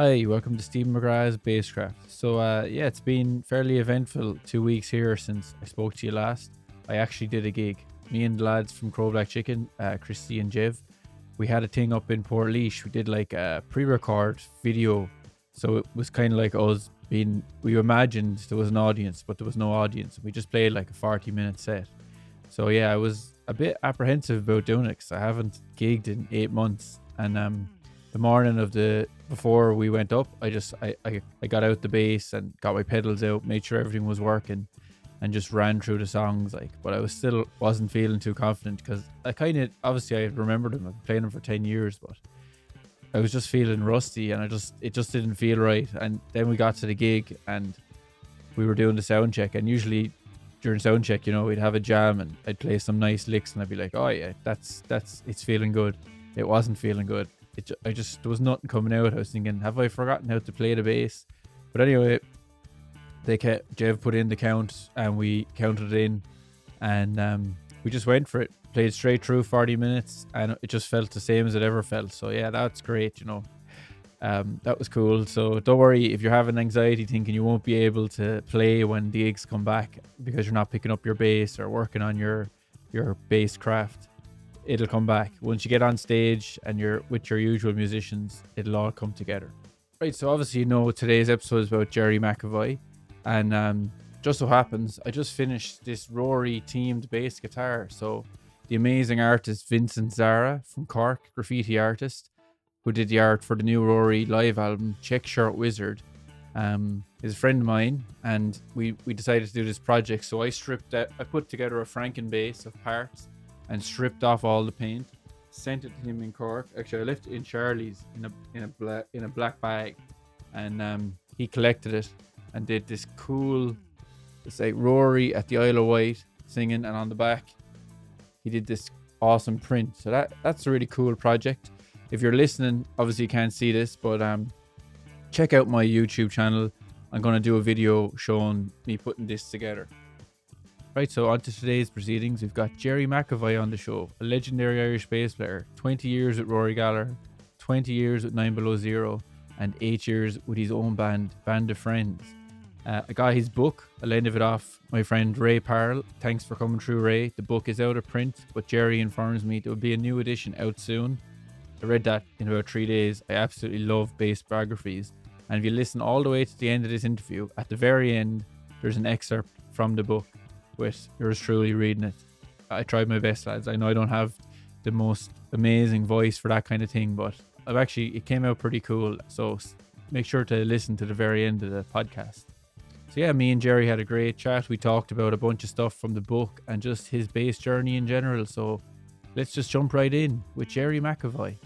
Hi, welcome to Stephen McGrath's Basscraft. So, uh, yeah, it's been fairly eventful two weeks here since I spoke to you last. I actually did a gig. Me and the lads from Crow Black Chicken, uh, Christy and Jev, we had a thing up in Portlaoise. We did like a pre-record video, so it was kind of like us being. We imagined there was an audience, but there was no audience. We just played like a forty-minute set. So yeah, I was a bit apprehensive about doing it because I haven't gigged in eight months, and um, the morning of the before we went up, I just I, I, I got out the bass and got my pedals out, made sure everything was working, and just ran through the songs like. But I was still wasn't feeling too confident because I kind of obviously I remembered them. I've been playing them for ten years, but I was just feeling rusty and I just it just didn't feel right. And then we got to the gig and we were doing the sound check, and usually during sound check, you know, we'd have a jam and I'd play some nice licks and I'd be like, oh yeah, that's that's it's feeling good. It wasn't feeling good. It I just there was nothing coming out. I was thinking, have I forgotten how to play the bass? But anyway, they kept Jev put in the count and we counted it in, and um, we just went for it. Played straight through 40 minutes, and it just felt the same as it ever felt. So yeah, that's great. You know, um, that was cool. So don't worry if you're having anxiety thinking you won't be able to play when the gigs come back because you're not picking up your bass or working on your your bass craft. It'll come back once you get on stage and you're with your usual musicians. It'll all come together. Right. So obviously you know today's episode is about Gerry McAvoy, and um, just so happens I just finished this Rory teamed bass guitar. So the amazing artist Vincent Zara from Cork, graffiti artist who did the art for the new Rory live album, Check Shirt Wizard, um, is a friend of mine, and we we decided to do this project. So I stripped, out, I put together a Franken bass of parts, and stripped off all the paint, sent it to him in Cork. Actually, I left it in Charlie's in a in a black in a black bag, and um, he collected it and did this cool. Like Rory at the Isle of Wight singing, and on the back, he did this awesome print. So that that's a really cool project if you're listening, obviously you can't see this, but um, check out my YouTube channel. I'm to do a video showing me putting this together. Right, so on to today's proceedings. We've got Gerry McAvoy on the show, a legendary Irish bass player, 20 years with Rory Gallagher, 20 years with Nine Below Zero, and 8 years with his own band, Band of Friends. Uh, I got his book. a I lended it off my friend Ray Parle. Thanks for coming through, Ray. The book is out of print, but Gerry informs me there will be a new edition out soon. I read that in about three days. I absolutely love bass biographies. And if you listen all the way to the end of this interview, at the very end, there's an excerpt from the book with yours truly reading it. I tried my best, lads. I know I don't have the most amazing voice for that kind of thing, but I've actually, it came out pretty cool. So make sure to listen to the very end of the podcast. So yeah, me and Gerry had a great chat. We talked about a bunch of stuff from the book and just his bass journey in general. So let's just jump right in with Gerry McAvoy.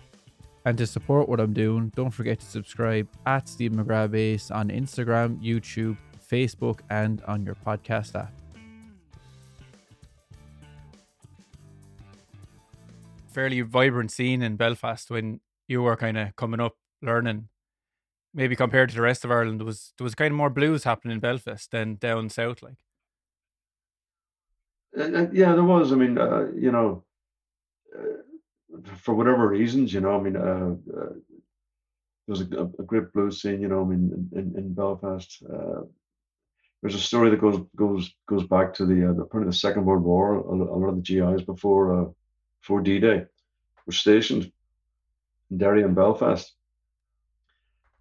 And to support what I'm doing, don't forget to subscribe at Steve McGrath Bass on Instagram, YouTube, Facebook, and on your podcast app. Fairly vibrant scene in Belfast when you were kind of coming up, learning. Maybe compared to the rest of Ireland, there was there was kind of more blues happening in Belfast than down south, like. Uh, yeah, there was. I mean, uh, you know, uh, for whatever reasons, you know, I mean, uh, uh, there's a, a, great blues scene, you know, I mean, in, in Belfast. Uh, there's a story that goes goes goes back to the, uh, the the Second World War. A, a lot of the GIs before uh, before D-Day. Were stationed in Derry and Belfast,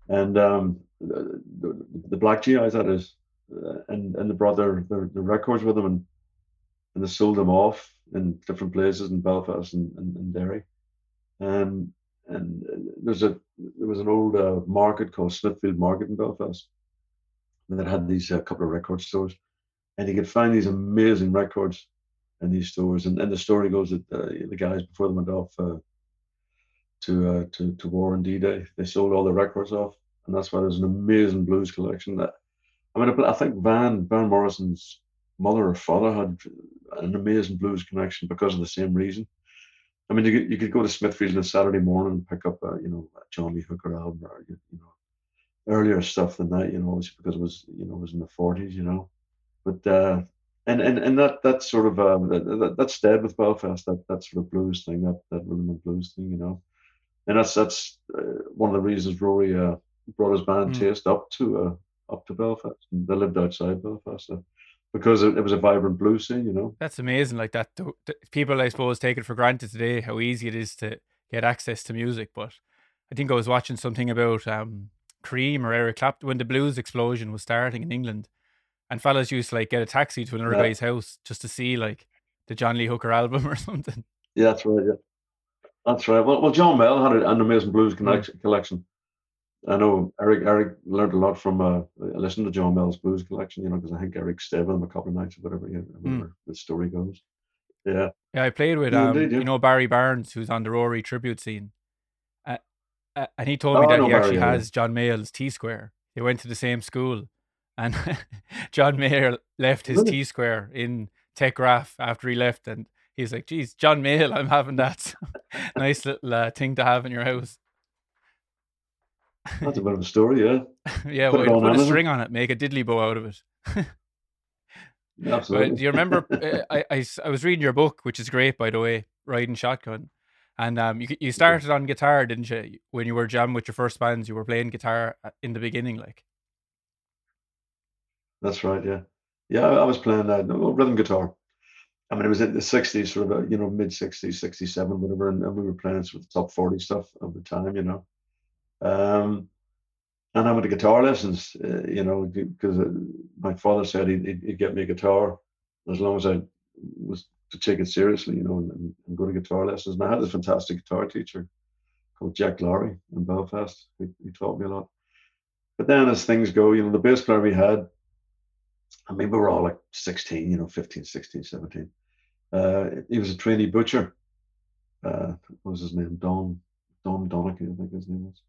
and um, the, the, black GIs that is, uh, and and they brought their, their, their records with them and and they sold them off in different places in Belfast and, and, and Derry. Um, and there's a there was an old uh, market called Smithfield Market in Belfast that had these uh, couple of record stores, and you could find these amazing records in these stores. And, and the story goes that uh, the guys before they went off uh, to uh, to to war on D-Day, they sold all the records off, and that's why there's an amazing blues collection. That I mean, I think Van Van Morrison's mother or father had an amazing blues connection because of the same reason. I mean, you could, you could go to Smithfield on a Saturday morning and pick up, a, you know, a John Lee Hooker album or, you know, earlier stuff than that, you know, because it was, you know, it was in the 40s, you know. But, uh, and, and, and that, that sort of, um, that, that's dead with Belfast, that, that sort of blues thing, that, that rhythm and blues thing, you know. And that's, that's uh, one of the reasons Rory uh, brought his band Mm. Taste up to uh, up to Belfast. And they lived outside Belfast so, because it, it was a vibrant blues scene, you know. That's amazing. Like that, th- th- people I suppose take it for granted today how easy it is to get access to music. But I think I was watching something about um, Cream or Eric Clapton when the blues explosion was starting in England, and fellas used to like get a taxi to another Yeah. guy's house just to see like the John Lee Hooker album or something. Yeah, that's right. Yeah, that's right. Well, well, John Mayall had an amazing blues collection. collection. I know Eric. Eric learned a lot from uh, listening to John Mayall's blues collection. You know, because I think Eric stayed with him a couple of nights or whatever. You know, whatever the story goes. Yeah, Yeah, I played with Yeah, um, indeed, yeah. you know Barry Barnes, who's on the Rory tribute scene, uh, uh, and he told Oh, me that he actually yeah. has John Mayall's T Square. They went to the same school, and John Mayall left his Really? T Square in Tech Graph after he left, and he's like, "Geez, John Mayall, I'm having that nice little uh, thing to have in your house." that's a bit of a story. Yeah, yeah, Put well, put a Amazon. string on it, make a diddly bow out of it. absolutely. But do you remember? uh, I, I I was reading your book, which is great, by the way, riding shotgun, and um, you you started on guitar, didn't you? When you were jamming with your first bands, you were playing guitar in the beginning, like. That's right. Yeah, yeah. I was playing uh, rhythm guitar. I mean, it was in the '60s, sort of, uh, you know, mid '60s, '67, whatever, and, and we were playing sort of top 40 stuff of the time, you know. Um, and I went to guitar lessons, uh, you know, because uh, my father said he'd, he'd get me a guitar as long as I was to take it seriously, you know, and, and, and go to guitar lessons. And I had this fantastic guitar teacher called Jack Lowry in Belfast. He, he taught me a lot. But then as things go, you know, the bass player we had, I mean, we were all like 16, you know, 15, 16, 17. Uh, he was a trainee butcher. Uh, what was his name? Don, Don Donachie, I think his name was.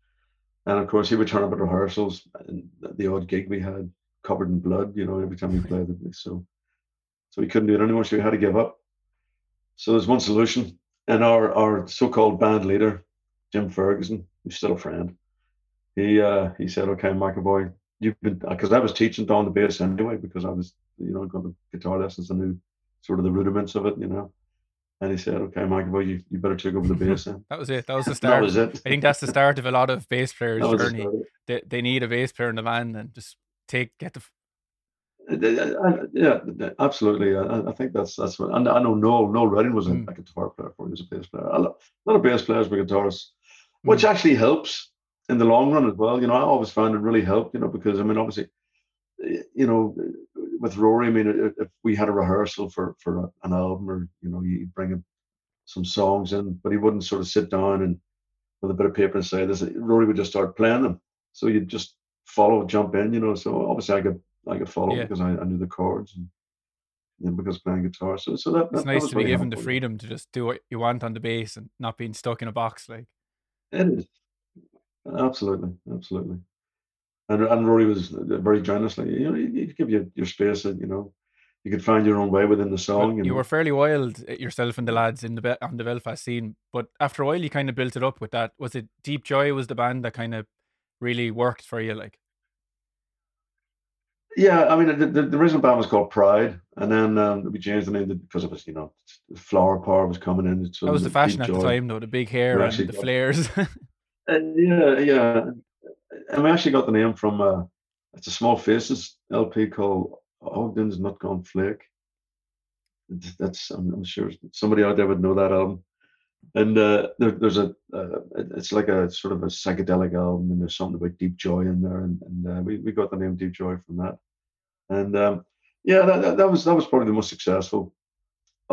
And of course, he would turn up at rehearsals and the- odd gig we had covered in blood, you know, every time we played it. So, so we couldn't do it anymore. So we had to give up. So there's one solution. And our, our so-called band leader, Jim Ferguson, who's still a friend, he uh, he said, "Okay, McAvoy, you've been because I was teaching Don the bass anyway because I was you know going to guitar lessons and knew sort of the rudiments of it, you know." And he said, "Okay, McAvoy, you, you better take over the bass." Then That was it. That was the that start. was it. I think that's the start of a lot of bass players' That was the journey. They, they need a bass player in the band and just take get the. Uh, uh, Yeah, absolutely. I, I think that's that's what. And I know Noel Noel Redding was a, Mm. a guitar player for. He was a bass player. A lot, a lot of bass players were guitarists, which actually helps in the long run as well. You know, I always found it really helped. You know, because I mean, obviously, you know, with Rory, I mean, if- we had a rehearsal for for an album, or you know, you bring him some songs in, but he wouldn't sort of sit down and with a bit of paper and say this. Rory would just start playing them, so you'd just follow, jump in. You know, so obviously I could I could follow Yeah. because I, I knew the chords and. You know, because playing guitar, so so that, It's that, that nice was to be given the freedom to just do what you want on the bass and not being stuck in a box. Like, It is. Absolutely, absolutely. And and Rory was very generously, you know, he- he'd give you your space and you know, you could find your own way within the well, song. you know. were fairly wild uh, yourself and the lads in the Be- on the Belfast scene, but after a while you kind of built it up with that. Was it Deep Joy was the band that kind of really worked for you? Like, Yeah, I mean, the, the, the original band was called Pride, and then um, we changed the name because it was, you know, Flower Power was coming in. So that was the fashion at the time, though. The big hair and actually the got- flares. Uh, yeah, yeah. And we actually got the name from uh, it's a Small Faces LP called Ogden's Nut Gone Flake. That's I'm, I'm sure somebody out there would know that album. And uh, there, there's a uh, it's like a sort of a psychedelic album, and there's something about deep joy in there, and, and uh, we, we got the name Deep Joy from that. And um, yeah, that, that, that was that was probably the most successful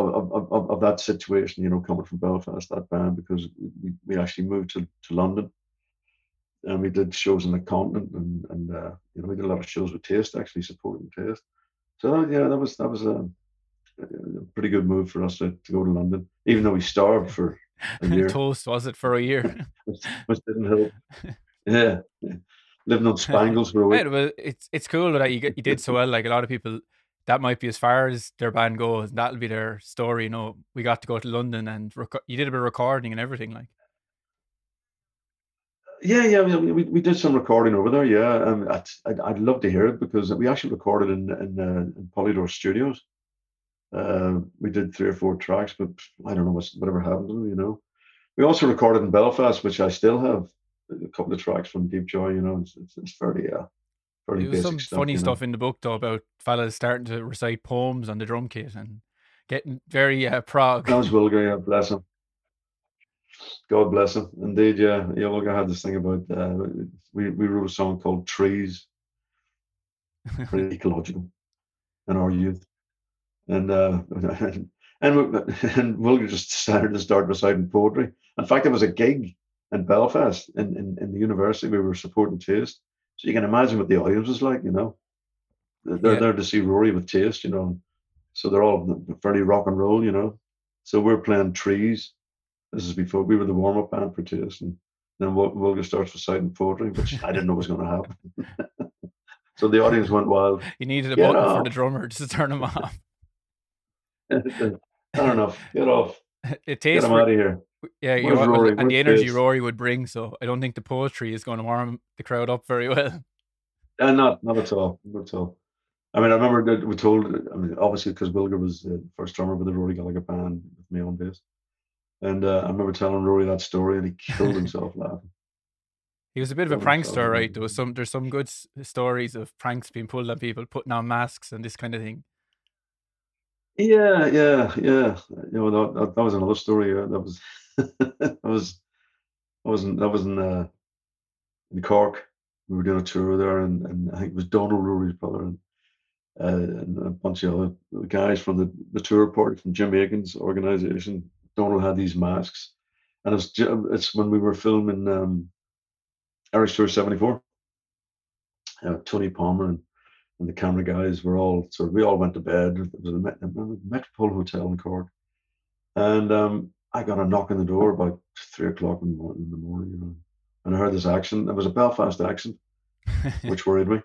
of, of, of, of that situation, you know, coming from Belfast, that band, because we, we actually moved to, to London and we did shows on the continent and, and uh, you know, we did a lot of shows with Taste, actually supporting Taste. So that, yeah, that was that was a, a pretty good move for us to, to go to London, even though we starved for a year, Toast was it for a year? which, which didn't help. Yeah, yeah. living on Spangles for a week. Yeah, well, it's it's cool that you get- you did so well. Like a lot of people, that might be as far as their band goes. That'll be their story. You know, we got to go to London and reco- you did a bit of recording and everything. Like, Yeah, yeah, we, we, we did some recording over there. Yeah, um, I'd, I'd, I'd love to hear it because we actually recorded in in, uh, in Polydor Studios. Uh, we did three or four tracks, but I don't know what's, whatever happened to them. You know, we also recorded in Belfast, which I still have a couple of tracks from Deep Joy. You know, it's it's, it's fairly fairly There was some stuff. funny you know. stuff in the book though about fellas starting to recite poems on the drum kit and getting very uh, prog. That was Wilgar, yeah, bless him. God bless him. Indeed, yeah. Yeah, Wilgar had this thing about uh, we, we wrote a song called Trees, very ecological in our youth. And uh and and, and Wilgar just decided to start reciting poetry. In fact, there was a gig in Belfast in, in, in the university we were supporting taste. So you can imagine what the audience was like, you know. They're Yeah. there to see Rory with taste, you know. So they're all fairly rock and roll, you know. So we're playing trees. This is before we were the warm up band for Taste, and then Wil- Wilgar starts reciting poetry, which I didn't know was going to happen. so the audience went wild. You needed a Get button for the drummer just to turn him off. Fair enough. Get off. It Get him for- out of here. Yeah, you know, Rory? and the energy? Rory would bring. So I don't think the poetry is going to warm the crowd up very well. Uh, not, not at all. Not at all. I mean, I remember that we told. I mean, obviously, because Wilgar was the first drummer with the Rory Gallagher band with me on bass, and uh, I remember telling Rory that story, and he killed himself laughing. He was a bit of a prankster, right? There was some there's some good s- stories of pranks being pulled on people, putting on masks and this kind of thing. Yeah, yeah, yeah. You know, that, that, that was another story. That was that was I wasn't that was in uh, in Cork. We were doing a tour there, and, and I think it was Donald Rory's brother and, uh, and a bunch of other guys from the, the tour party from Jim Aiken's organization. Donald had these masks, and it's it's when we were filming um, Irish Tour '74. Uh, Tony Palmer and, and the camera guys were all so we all went to bed. It was a Met- Metropole Hotel in Cork, and um, I got a knock on the door about three o'clock in the morning. In the morning you know, and I heard this accent. It was a Belfast accent, which worried me.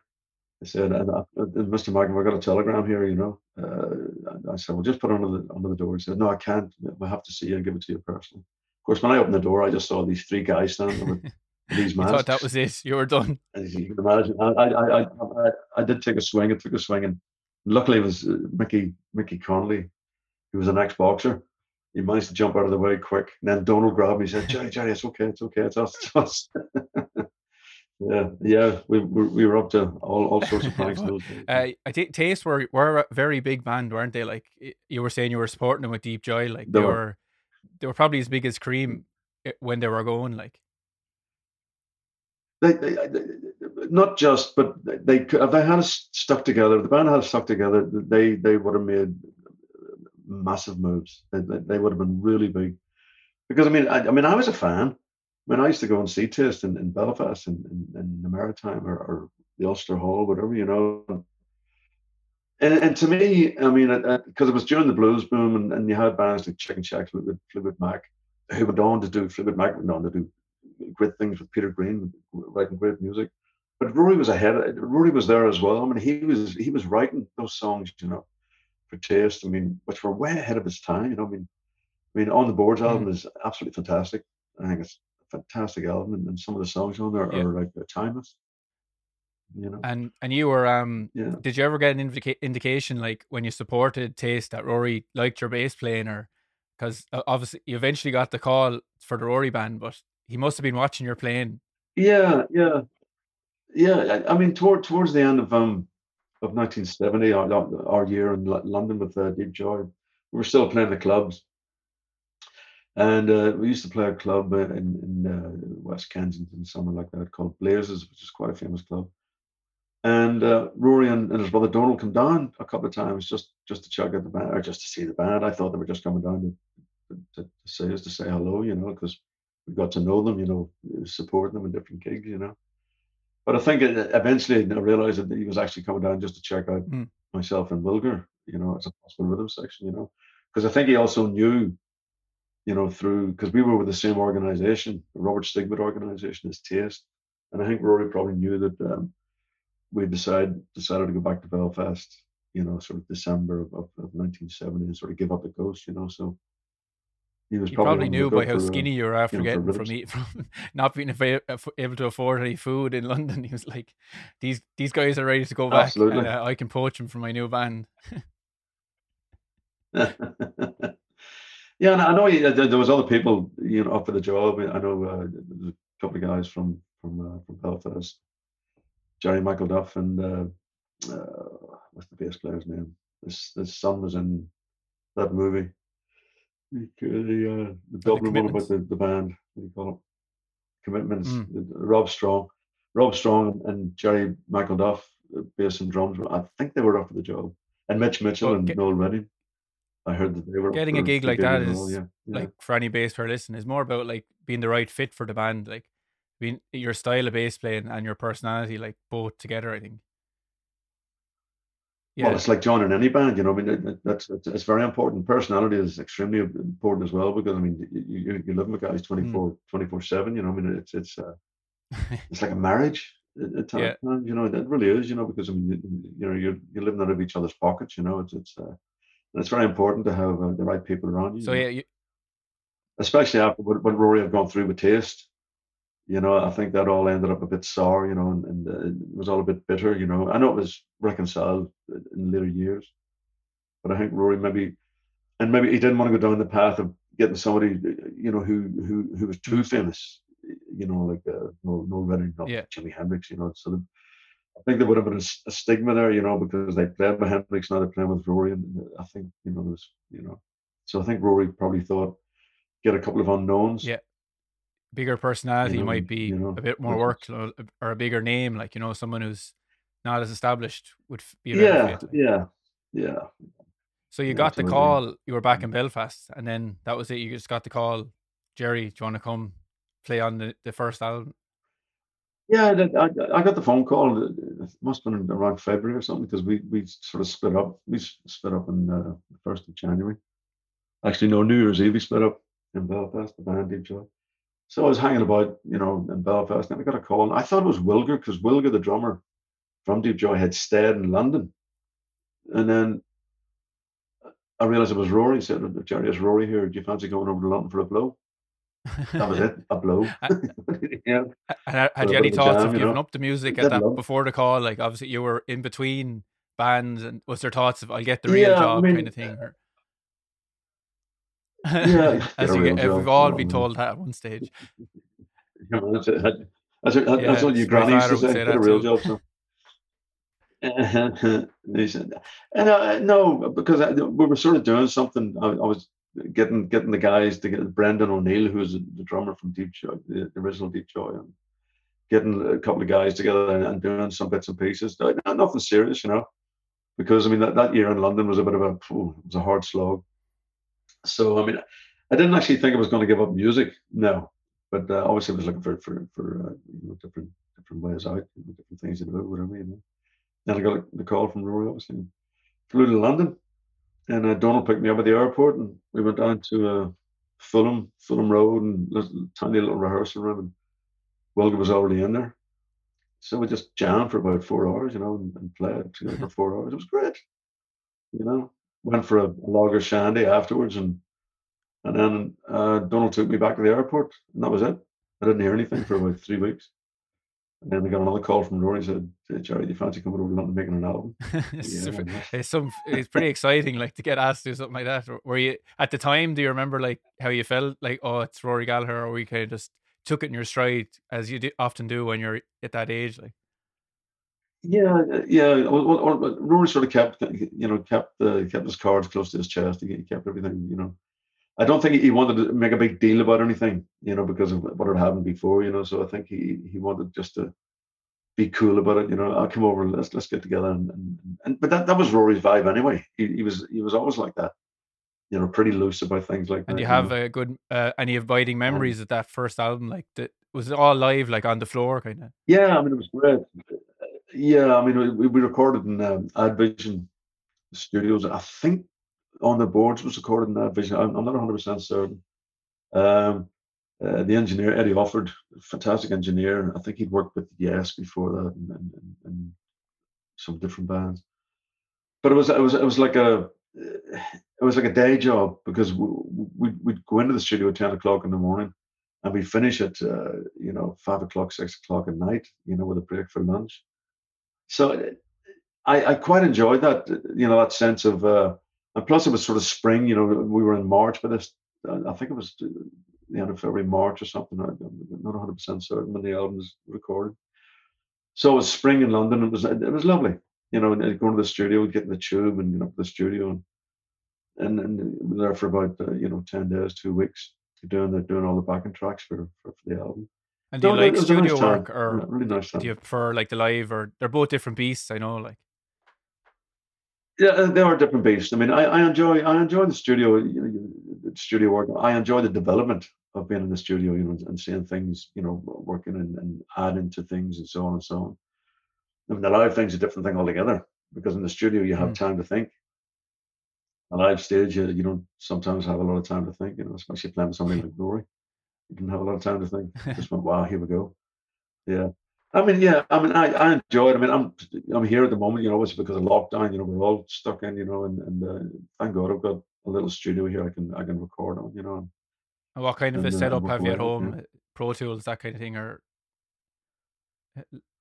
I said, and, uh, and Mr. Markham, I got a telegram here, you know. Uh, I said, well, just put it under the under the door. He said, no, I can't. I have to see you and give it to you personally. Of course, when I opened the door, I just saw these three guys standing with these masks. thought that was it. You were done. As you can imagine, I, I, I, I, did take a swing. I took a swing, and luckily it was uh, Mickey Mickey Connolly, who was an ex-boxer. He managed to jump out of the way quick. And then Donald grabbed me. He said, "Gerry, Gerry, it's okay, it's okay, it's us, it's us." yeah, yeah, we, we we were up to all, all sorts of pranks. in those days. Uh, I think Taste were were a very big band, weren't they? Like you were saying, you were supporting them with Deep Joy. Like they, They were. were. they were probably as big as Cream when they were going. Like they, they, they not just, but they if they had stuck together. If the band had stuck together, they they would have made massive moves. They, they, would have been really big. Because I mean, I, I mean, I was a fan. I mean, I used to go and see Taste in, in Belfast and in, in, the Maritime or, or the Ulster Hall, whatever you know. And, and to me, I mean, because it was during the blues boom, and, and you had bands like Chicken Shack, Fleetwood, Mac, who went on to do Fleetwood Mac went on to do great things with Peter Green, writing great music. But Rory was ahead. Rory was there as well. I mean, he was he was writing those songs, you know, for Taste. I mean, which were way ahead of his time. You know, I mean, I mean, on the boards album is absolutely fantastic. I think it's a fantastic album, and, and some of the songs on there Yeah. are like timeless. You know, and and you were um. yeah. Did you ever get an indica- indication like when you supported Taste that Rory liked your bass playing, or because obviously you eventually got the call for the Rory band, but he must have been watching your playing. Yeah, yeah, yeah. I, mean, toward towards the end of um of 1970, our, our year in London with uh, Deep Joy, we were still playing the clubs, and uh, we used to play a club in in uh, West Kensington, somewhere like that, called Blazes, which is quite a famous club. And uh, Rory and, and his brother Donald come down a couple of times just just to check out the band or just to see the band. I thought they were just coming down to, to, to say us to say hello, you know, because we got to know them, you know, supporting them in different gigs, you know. But I think eventually I realized that he was actually coming down just to check out Mm. myself and Wilgar, you know, as a possible rhythm section, you know, because I think he also knew, you know, through because we were with the same organization, the Robert Stigwood organization, as Taste, and I think Rory probably knew that um, we decided decided to go back to Belfast, you know, sort of December of, of, of 1970 and sort of give up the ghost, you know, so. He was You probably the knew by how skinny you were after know, getting from, eat, from not being able to afford any food in London. He was like, "These these guys are ready to go back, Absolutely. and uh, I can poach them for my new band." yeah, and I know he, there there was other people, you know, up for the job. I know uh, there was a couple of guys from from uh, from Belfast, Jerry Michael Duff and uh, uh, what's the bass player's name? This this son was in that movie. The uh, the Dublin one about the, the band. What do you call it? Commitments. Mm. Rob Strong, Rob Strong and Jerry Michael Duff, uh, bass and drums. I think they were up for the job. And Mitch Mitchell well, and get, Noel Redding. I heard that they were getting a gig like that is yeah, yeah. like for any bass player listening is more about like being the right fit for the band, like being your style of bass playing and your personality, like both together. I think. Yeah. Well, it's like joining any band, you know. I mean, that's it's, it's, very important. Personality is extremely important as well because I mean, you, you live with guys 24 mm. 24 seven. You know, I mean, it's it's uh, it's like a marriage at times. Yeah. You know, it really is. You know, because I mean, you, know, you're you're living out of each other's pockets. You know, it's it's uh, it's very important to have uh, the right people around you. So yeah, you... especially after what, what Rory had gone through with Taste you know, I think that all ended up a bit sour, you know, and, and uh, it was all a bit bitter, you know. I know it was reconciled in later years, but I think Rory maybe, and maybe he didn't want to go down the path of getting somebody, you know, who who who was too famous, you know, like uh, no no Redding, not yeah. Jimi Hendrix, you know. So the, I think there would have been a, a, stigma there, you know, because they played with Hendrix, now they're playing with Rory, and uh, I think you know there's, you know, so I think Rory probably thought get a couple of unknowns, yeah bigger personality you know, might be you know, a bit more mm-hmm. work uh, or a bigger name, like you know, someone who's not as established would be yeah, fit. yeah, yeah. So you yeah, got absolutely. the call. You were back in mm-hmm. Belfast, and then that was it. You just got the call, Gerry. Do you want to come play on the, the first album? Yeah, I, I got the phone call. It must have been around February or something because we we sort of split up. We split up on uh, the first of January. Actually, no, New Year's Eve we split up in Belfast. The band did joy. So I was hanging about, you know, in Belfast, and I got a call, and I thought it was Wilgar because Wilgar, the drummer from Deep Joy, had stayed in London. And then uh, I realized it was Rory. He said, oh, Gerry, it's Rory here. Do you fancy going over to London for a blow? That was it, a blow. yeah. And had you any thoughts jam, of giving know? up the music at that love. before the call? Like, obviously, you were in between bands, and was there thoughts of I'll get the real yeah, job I mean, kind of thing? Or? Yeah, as, you, as we've all been told that at one stage. that's, it. that's, it. that's yeah, what your granny used to say. say get a real too. job. So. and uh, no, because I, we were sort of doing something. I, I, was getting getting the guys to get Brendan O'Neill, who's the drummer from Deep Joy, the, the original Deep Joy, and getting a couple of guys together and, and doing some bits and pieces. Nothing serious, you know, because I mean that, that year in London was a bit of a it was a hard slog. So I mean, I didn't actually think I was going to give up music. No, but uh, obviously I was looking for for for uh, you know different different ways out, you know, different things to do, whatever you know. Then I got the call from Rory, obviously, and flew to London, and uh, Donald picked me up at the airport, and we went down to uh, Fulham, Fulham Road, and little, tiny little rehearsal room, and Wilgar was already in there. So we just jammed for about four hours, you know, and, and played for four hours. It was great, you know went for a, a lager shandy afterwards, and and then uh, Donald took me back to the airport, and that was it. I didn't hear anything for about three weeks. And then I got another call from Rory. Said, hey, "Gerry, do you fancy coming over to London making an album?" it's, yeah, it's some. It's pretty exciting, like to get asked to do something like that. Were you at the time? Do you remember like how you felt? Like, oh, it's Rory Gallagher, or we kind of just took it in your stride, as you do, often do when you're at that age, like. Yeah, yeah. Well, well, Rory sort of kept, you know, kept the kept his cards close to his chest. He kept everything, you know. I don't think he wanted to make a big deal about anything, you know, because of what had happened before, you know. So I think he he wanted just to be cool about it, you know. I'll come over and let's let's get together and and, and but that, that was Rory's vibe anyway. He, he was he was always like that, you know, pretty loose about things like and that. And you have you know? a good uh, any abiding memories of that first album? Like, that was it all live, like on the floor, kind of? Yeah, I mean, it was great. Yeah, I mean, we, we recorded in um, Advision Studios. I think on the boards was recorded in Advision. I'm, I'm not 100 percent certain. Um, uh, the engineer Eddie Offord, fantastic engineer. I think he'd worked with Yes before that and, and, and some different bands. But it was it was it was like a it was like a day job because we, we would go into the studio at ten o'clock in the morning, and we finish at uh, you know five o'clock, six o'clock at night. You know, with a break for lunch so I, I quite enjoyed that, you know, that sense of, uh, and plus it was sort of spring, you know, we were in March, but this, I think it was the end of February, March or something. I, am not 100 percent certain when the album was recorded. So it was spring in London. It was it was lovely, you know, going to the studio, getting the tube, and you know, the studio, and and, and there for about uh, you know ten days, two weeks, doing the doing all the backing tracks for for, for the album. And do you like it was a studio nice time. work or really nice do you prefer like the live or they're both different beasts? I know, like Yeah, uh, they are different beasts. I mean, I, I enjoy I enjoy the studio you know, studio work. I enjoy the development of being in the studio, you know, and seeing things, you know, working and, and adding to things and so on and so on. I mean, the live thing's a different thing altogether because in the studio you have Mm. time to think. A live stage, you, you don't sometimes have a lot of time to think, you know, especially playing with somebody like Rory. Can have a lot of time to think. Just went, wow, here we go. Yeah. I mean, yeah, I mean, I, I enjoy it. I mean, I'm I'm here at the moment, you know, it's because of lockdown, you know, we're all stuck in, you know, and, and uh, thank God I've got a little studio here I can I can record on, you know. And what kind of a And, uh, setup and have you at home? Pro Tools, that kind of thing, or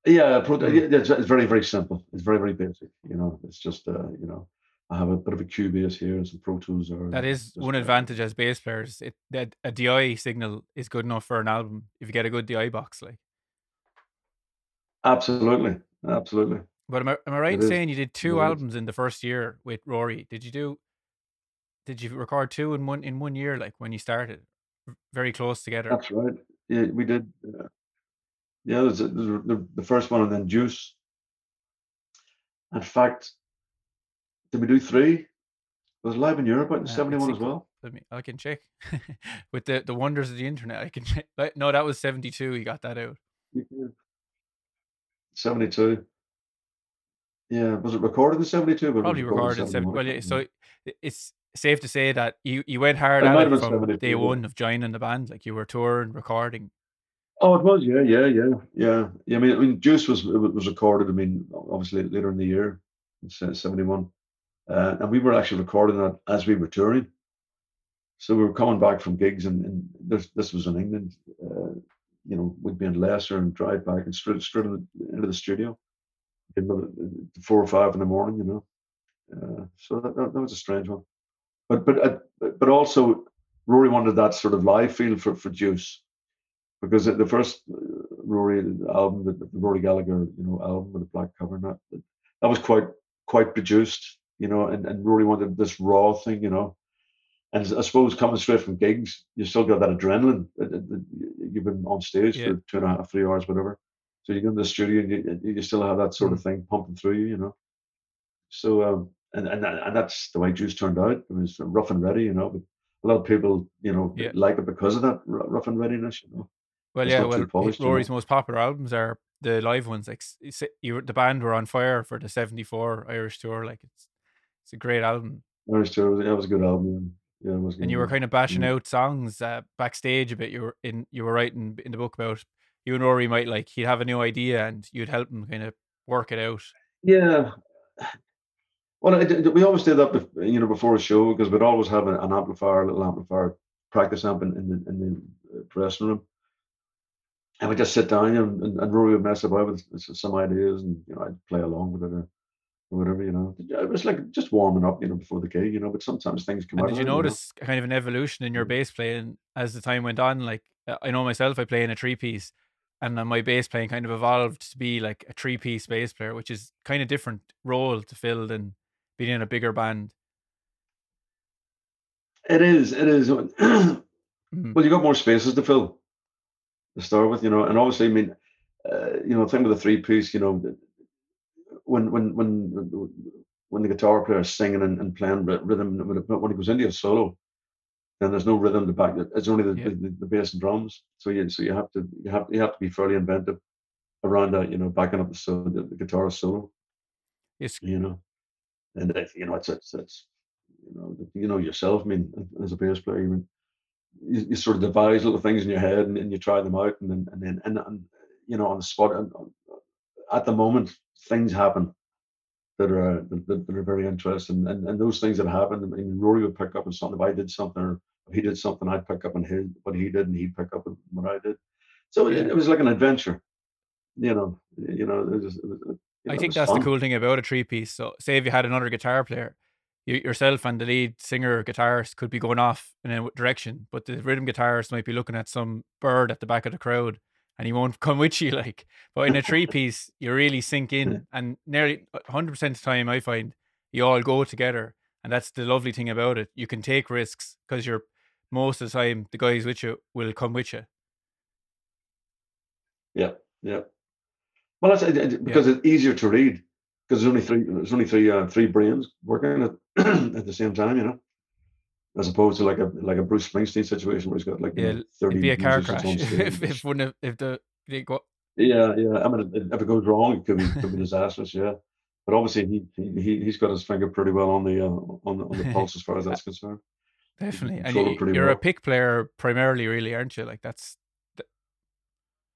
Yeah, pro- Mm. yeah, it's, it's very, very simple. It's very, very basic, you know. It's just, uh, you know, I have a bit of a Cubase here and some Pro Tools are that is one advantage as bass players. It that a DI signal is good enough for an album if you get a good DI box. Like, Absolutely, absolutely. but am I am I right in is. saying you did two It is. albums in the first year with Rory? Did you do? Did you record two in one in one year? Like when you started, very close together. That's right. Yeah, we did. Uh, yeah, there's, there's a- the, the first one and then Deuce. In fact, did we do three? It was live in Europe out in Uh, 71 as well. Let me. I can check with the the wonders of the internet. I can check. No, that was seventy two. You got that out. 72. Yeah, was it recorded in 72? But it was Probably recorded in 71, Well, yeah, so it's safe to say that you you went hard It at it from day one of joining the band. Like you were touring, recording. Oh, it was, yeah, yeah, yeah, yeah. yeah I mean, I mean, Deuce was was recorded. I mean, obviously later in the year, in '71, uh, and we were actually recording that as we were touring. So we were coming back from gigs, and, and this this was in England. Uh, you know, we'd be in Leicester and drive back and straight straight into the studio, know, four or five in the morning. You know, uh, so that, that that was a strange one. But but uh, but also, Rory wanted that sort of live feel for for Deuce because the first uh, Rory album, the, the Rory Gallagher, you know, album with the black cover, and that that was quite quite produced, you know, and, and Rory wanted this raw thing, you know. And I suppose coming straight from gigs, you still got that adrenaline. You've been on stage Yeah. for two and a half, three hours, whatever. So you go into the studio and you, you still have that sort of thing pumping through you, you know. So um, and and and that's the way Deuce turned out. It was rough and ready, you know. But a lot of people, you know, Yeah. like it because of that rough and readiness, you know. Well, It's yeah. Well, polished, you know. Rory's most popular albums are the live ones. Like you, the band were on fire for the seventy four Irish tour. Like it's it's a great album. Irish Tour was, it was a good album. Yeah, it was. a and good you were kind of bashing out songs uh, backstage a bit. You were in you were writing in the book about you and Rory might like he'd have a new idea and you'd help him kind of work it out. Yeah. Well, it, we always did that, you know, before a show because we'd always have an, an amplifier, a little amplifier practice amp in, in the in the uh, dressing room, and we just sit down and, and, and Rory would mess about with some ideas, and you know, I'd play along with it or, whatever, you know. It was like just warming up, you know, before the gig, you know. But sometimes things come And out. did of you know. notice kind of an evolution in your Mm. bass playing as the time went on? Like uh, I know myself, I play in a three piece, and then my bass playing kind of evolved to be like a three piece bass player, which is kind of different role to fill than being in a bigger band. It is. It is. Mhm. Well, you got more spaces to fill to start with, you know, and obviously, I mean, uh, you know, thing with the three piece, you know, when when when when the guitar player is singing and, and playing rhythm, when it- he goes into a solo, then there's no rhythm to back it. It's only the, Yeah. the, the bass and drums. So you so you have to you have you have to be fairly inventive around that, you know, backing up the solo, the, the guitar solo, It's you know, and it, you know, it's it's it's you know you know yourself. I mean, as a bass player, you mean you, you sort of devise little things in your head and, and you try them out and then and then and, and you know on the spot and at the moment things happen that are that, that are very interesting and, and those things that happen I mean Rory would pick up on something if I did something or if he did something I'd pick up on his what he did and he'd pick up on what I did so it, Yeah. it was like an adventure you know you know it was, it was, you I it think that's the cool thing about a three piece. So, say if you had another guitar player, you, yourself and the lead singer guitarist could be going off in a direction, but the rhythm guitarist might be looking at some bird at the back of the crowd and he won't come with you. Like, but in a three piece, you really sink in, and nearly 100% of the time, I find you all go together. And that's the lovely thing about it. You can take risks because you're most of the time, the guys with you will come with you. Yeah, yeah. Well, that's because yeah. it's easier to read because there's only three there's only three uh, three brains working at at the same time, you know, as opposed to like a like a Bruce Springsteen situation where he's got like yeah, you know, thirty. It'd be a car crash if if one of, if the they got Yeah, yeah. I mean, if it goes wrong, it could be could be disastrous. Yeah, but obviously he he he's got his finger pretty well on the uh, on the, on the pulse as far as that's concerned. Definitely, and you, are well. a pick player primarily, really, aren't you? Like that's.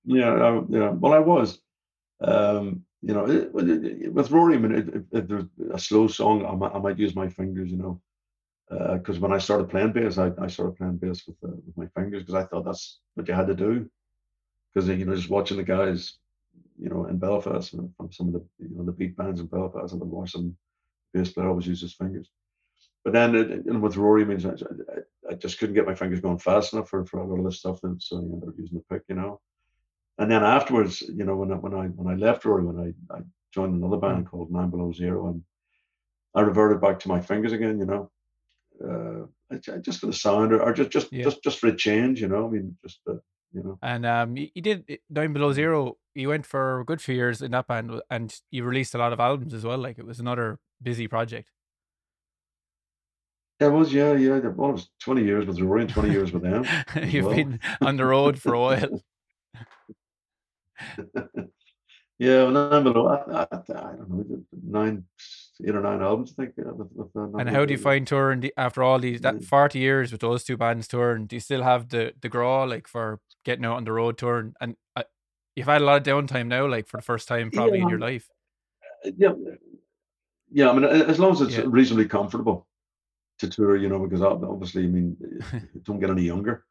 Yeah, I, yeah. Well, I was. Um, you know, it, with Rory, I mean, if, if, there's a slow song, I might, I might use my fingers, you know, because uh, when I started playing bass, I, I started playing bass with uh, with my fingers because I thought that's what you had to do. Because you know, just watching the guys, you know, in Belfast and from some of the you know the beat bands in Belfast, and the watching bass player always use his fingers. But then, it, you know, with Rory, I mean, I, I, just couldn't get my fingers going fast enough for, for a lot of this stuff, and so I ended up using the pick, you know and then afterwards, you know, when I, when I when I left Rory, when I, I joined another band mm. called Nine Below Zero, and I reverted back to my fingers again. You know, uh, just for the sound, or, or just just yeah. just just for a change. You know, I mean, just uh, you know. And um, you, you did Nine Below Zero. You went for a good few years in that band, and you released a lot of albums as well. Like it was another busy project. Yeah, it was, yeah, yeah. Well, it was 20 years with Rory and 20 years with them. You've well. been on the road for a while. yeah, well, nine below. I, I, I, don't know, nine, eight or nine albums, I think. Yeah, with, with, uh, and how do you find touring the, after all these that forty years with those two bands touring? Do you still have the the graw like for getting out on the road touring? And uh, you've had a lot of downtime now, like for the first time probably yeah, in your life. Uh, yeah, yeah. I mean, as long as it's yeah. reasonably comfortable to tour, you know, because obviously, I mean, don't get any younger.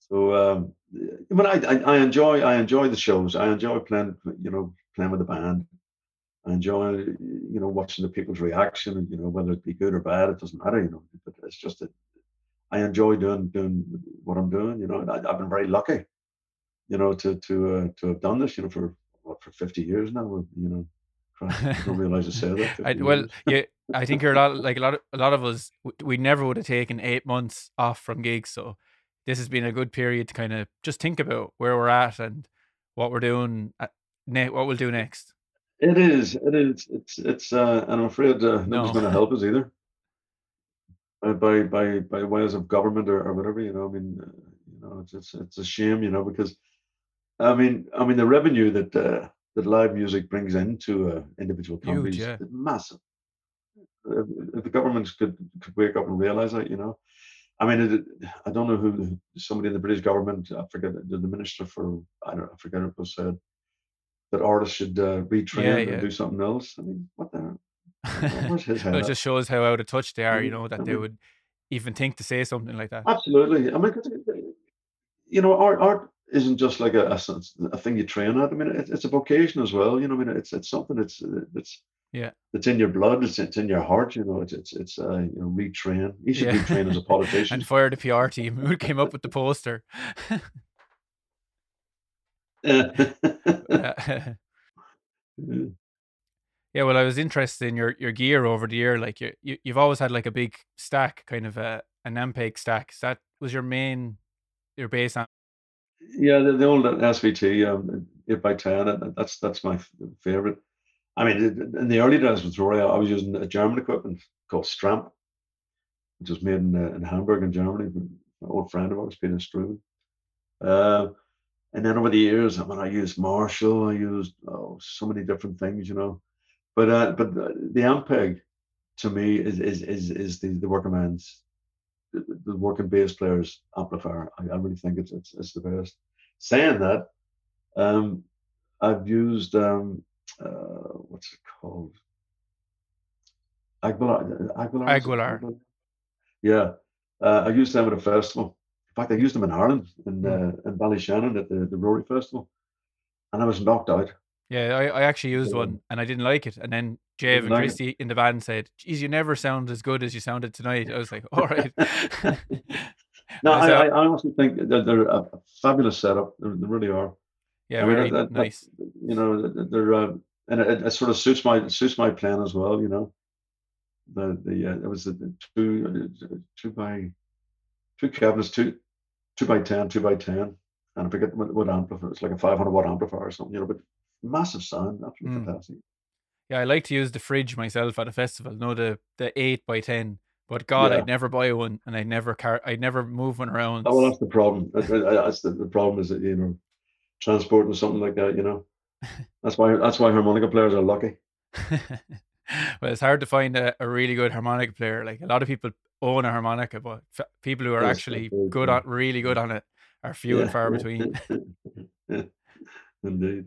So um, I mean, I, I, I enjoy I enjoy the shows. I enjoy playing, you know, playing with the band. I enjoy, you know, watching the people's reaction. You know, whether it be good or bad, it doesn't matter. You know, but it's just that I enjoy doing doing what I'm doing. You know, I, have been very lucky, you know, to to uh, to have done this. You know, for what for 50 years now. You know, I don't realize I say that. I, well, yeah, I think you're a lot like a lot of a lot of us. We never would have taken eight months off from gigs, so this has been a good period to kind of just think about where we're at and what we're doing, at, ne- what we'll do next. It is. It is. It's. It's. Uh, and I'm afraid uh, nobody's no. going to help us either. Uh, by by by ways of government or, or whatever, you know. I mean, uh, you know, it's, it's it's a shame, you know, because I mean, I mean, the revenue that uh, that live music brings into uh, individual companies Huge, yeah. is massive. If, if the governments could could wake up and realize that, you know, I mean, it, I don't know who somebody in the British government. I forget the, the minister for I don't I forget who was said that artists should uh, retrain yeah, yeah. and do something else. I mean, what the? Where's his head? it just shows how out of touch they are. You know that I mean, they would even think to say something like that. Absolutely. I mean, you know, art art isn't just like a, a, a thing you train at. I mean, it, it's a vocation as well. You know, I mean, it's it's something that's that's yeah it's in your blood it's, it's in your heart you know it's it's, it's uh you know retrain you should yeah. retrain as a politician and fire the pr team who came up with the poster yeah. yeah well i was interested in your your gear over the year like you, you you've always had like a big stack kind of a an ampeg stack Is that was your main your base on yeah the, the old svt um 8 by 10 that's that's my favorite I mean, in the early days with Rory, I was using a German equipment called Stramp, which was made in, uh, in Hamburg in Germany. An old friend of ours, Peter Struve. Uh, and then over the years, I mean, I used Marshall. I used oh, so many different things, you know. But uh, but the, the Ampeg, to me, is is is, is the the working man's, the, the working bass player's amplifier. I, I really think it's, it's it's the best. Saying that, um, I've used um, uh, what's it called? Aguilar. Aguilar. Aguilar. Yeah, uh, I used them at a festival. Fact, I used them in Ireland in uh, in Ballyshannon at the, the Rory Festival, and I was knocked out. Yeah, I, I actually used So, one and I didn't like it. And then Jev and like it? Christy in the band said, Geez, you never sound as good as you sounded tonight. I was like, All right. No, I I, I honestly think that they're a fabulous setup. They they really are. Yeah, I mean, very that, that, that nice. you know, they're uh, and it, it sort of suits my suits my plan as well. You know, the the uh, it was the, the two uh, two by two cabinets, two two by ten, two by ten, and I forget what, what amplifier. It's like a 500 watt amplifier or something. You know, but massive sound, absolutely Mm. fantastic. Yeah, I like to use the fridge myself at a festival. No, the the eight by ten. But God, Yeah. I'd never buy one, and I'd never car. I'd never move one around. Oh, well, that's the problem. That- that- That's the, the problem is that you know, transporting something like that. You know, that's why that's why harmonica players are lucky. well, it's hard to find a, a really good harmonica player. Like a lot of people own a harmonica, but f- people who are Yes, actually good on, really good on it, are few and far between. Indeed.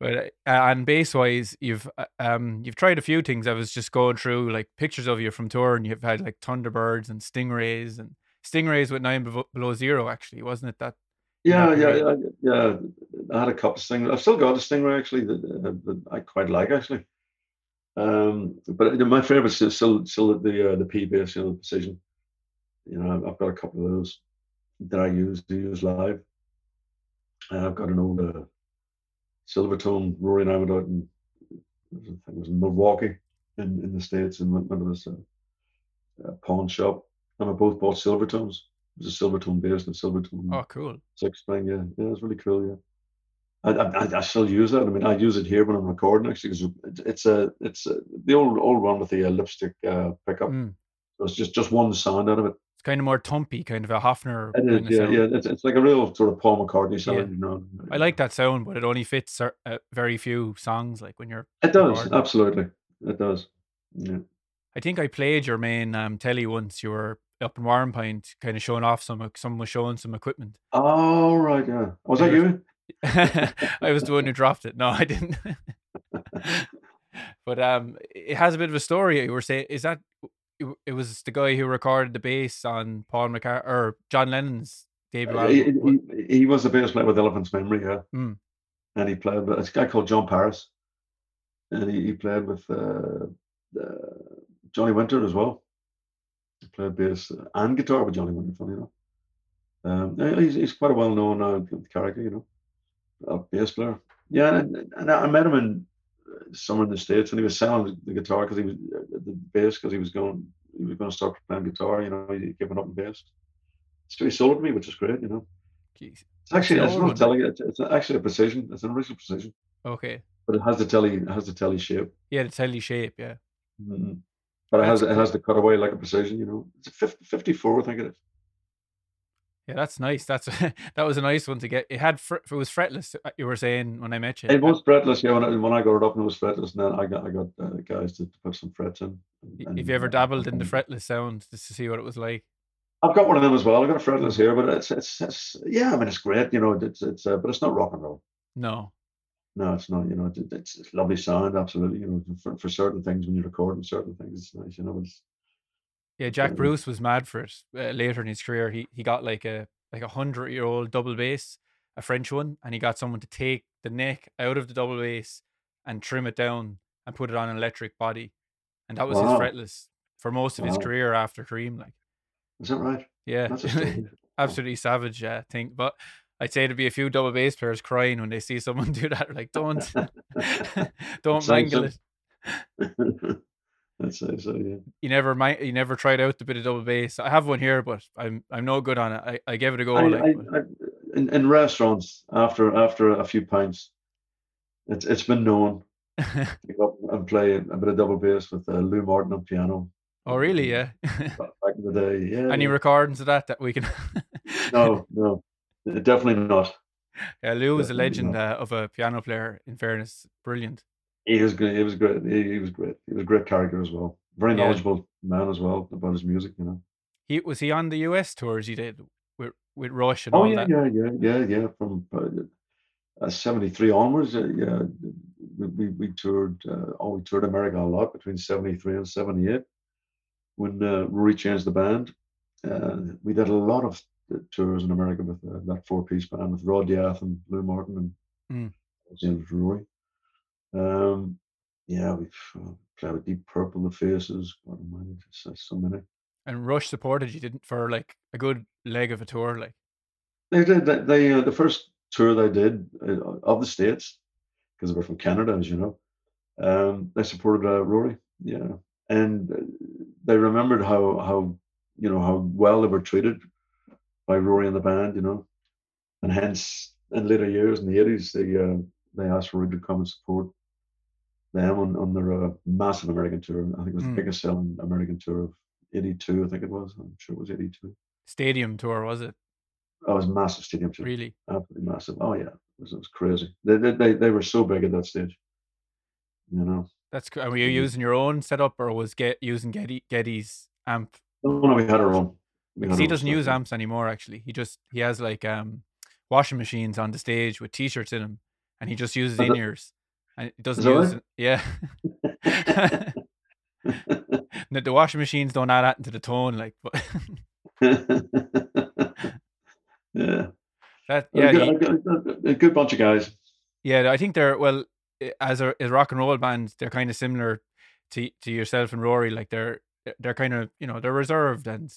But uh, and bass wise, you've uh, um you've tried a few things. I was just going through like pictures of you from tour, and you've had like Thunderbirds and Stingrays and Stingrays with nine below zero. Actually, wasn't it that? Yeah, that yeah, yeah, yeah. I had a couple of stingrays. I've still got a stingray actually that, uh, that I quite like actually. Um, but my favorite is still still the uh, the P bass, you know, the precision. You know, I've, I've got a couple of those that I use to use live. And I've got an old uh, Silvertone Rory and I went out and I think it was in Milwaukee in, in the States and went, to this uh, uh, pawn shop. And we both bought Silvertones. It was a Silvertone bass and a Silvertone Oh, cool. six string. Yeah, yeah, it's really cool. Yeah. I, I, I still use that. I mean, I use it here when I'm recording actually because it's a it's a, the old old one with the uh, lipstick uh, pickup. Mm. So it's just just one sound out of it. It's kind of more tumpy, kind of a Hofner It is, yeah, yeah. It's, it's like a real sort of Paul McCartney sound, Yeah. you know. I like that sound, but it only fits uh, very few songs. Like when you're, It does recording. absolutely. It does. Yeah. I think I played your main um, telly once. You were up in Warrenpoint, kind of showing off some. Someone was showing some equipment. Oh right, yeah. Was that Yeah. you? I was the one who dropped it. No, I didn't. but um, it has a bit of a story. You were saying, is that it, was the guy who recorded the bass on Paul McCartney or John Lennon's debut Uh, He, he, he was the bass player with Elephant's Memory, yeah. Mm. And he played with a guy called John Paris, and he, he played with uh, uh, Johnny Winter as well. He played bass and guitar with Johnny Winter, funny enough. Um, he's, he's quite a well-known uh, character, you know, a bass player. Yeah, and, and I met him in uh, somewhere in the states, and he was selling the guitar because he was uh, the bass because he was going he was going to start playing guitar. You know, he given up on bass. So he sold it to me, which is great. You know, Jeez. it's actually the it's not telly. It's, it's actually a precision. It's an original precision, Okay. but it has the telly. It has the telly shape. Yeah, the telly shape. Yeah. Mhm. But it has it has the cutaway like a precision. You know, it's a 50, 54, I think it is. Yeah, that's nice. That's that was a nice one to get. It had fr- it was fretless. uh, You were saying when I met you. It was fretless, yeah. When I, when I got it up, and it was fretless, and then I got I got uh, guys to, to put some frets in. And- Have you ever dabbled in the fretless sound just to see what it was like? I've got one of them as well. I've got a fretless here, but it's it's, it's yeah. I mean, it's great, you know. It's it's uh, but it's not rock and roll. No. No, it's not. You know, it, it's, it's lovely sound, absolutely. You know, for, for certain things when you're recording certain things, it's nice. You know, it's Yeah, Jack Um, Bruce was mad for it uh, later in his career. He he got like a like a hundred year old double bass, a French one, and he got someone to take the neck out of the double bass and trim it down and put it on an electric body, and that was Wow. his fretless for most of his career after Cream. Like, is that right? yeah, That's a story. absolutely savage uh, thing. But I'd say there'd be a few double bass players crying when they see someone do that. Like, don't don't mangle it. That's so, so yeah. You never mi- you never tried out the bit of double bass. I have one here, but I'm I'm no good on it. I, I gave it a go. I, like, I, but- in, in restaurants, after after a few pints, it's it's been known up and play a bit of double bass with uh, Lou Martin on piano. oh really? Yeah. Back back in the day, yeah. Any yeah. recordings of that that we can? no, no, definitely not. yeah, Lou was a legend uh, of a piano player. In fairness, brilliant. He was great. He was great. He, was great. He was a great character as well. Very Yeah. knowledgeable man as well about his music. You know. He was he on the US tours he did with with Rush and Oh all yeah, that. yeah, yeah, yeah, yeah. From uh, uh, '73 onwards, uh, yeah, we, we we toured. Uh, oh, we toured America a lot between '73 and '78 when uh, Rory changed the band. Uh, we did a lot of uh, tours in America with uh, that four-piece band with Rod de'Ath and Lou Martin and Mm. James Rory. Um, yeah, we've uh, played with Deep Purple, The Faces. What am I? There's so many. And Rush supported you didn't for like a good leg of a tour, like They did. They, they uh, the first tour they did uh, of the states because they were from Canada, as you know. Um, they supported uh, Rory, yeah, and uh, they remembered how how you know how well they were treated by Rory and the band, you know, and hence in later years in the eighties they uh, they asked Rory to come and support them on, on their uh, massive American tour. I think it was the Mm. biggest selling American tour of '82. I think it was. I'm sure it was '82. stadium tour, was it? Oh, it was massive stadium tour. Really? Absolutely massive. Oh yeah, it was, it was crazy. They, they they they were so big at that stage. You know. That's cool. Were you using your own setup or was get using Geddy Geddy's amp? No, no, we had our own. He own doesn't stuff, use amps anymore. Actually, he just he has like um washing machines on the stage with t-shirts in them, and he just uses in ears, he doesn't that use. right? Yeah, the, the washing machines don't add that into the tone, like. But yeah. that A yeah, good, he- a good- a good bunch of guys. Yeah, I think they're well as a, as rock and roll bands, they're kind of similar to to yourself and Rory. Like they're they're kind of you know they're reserved and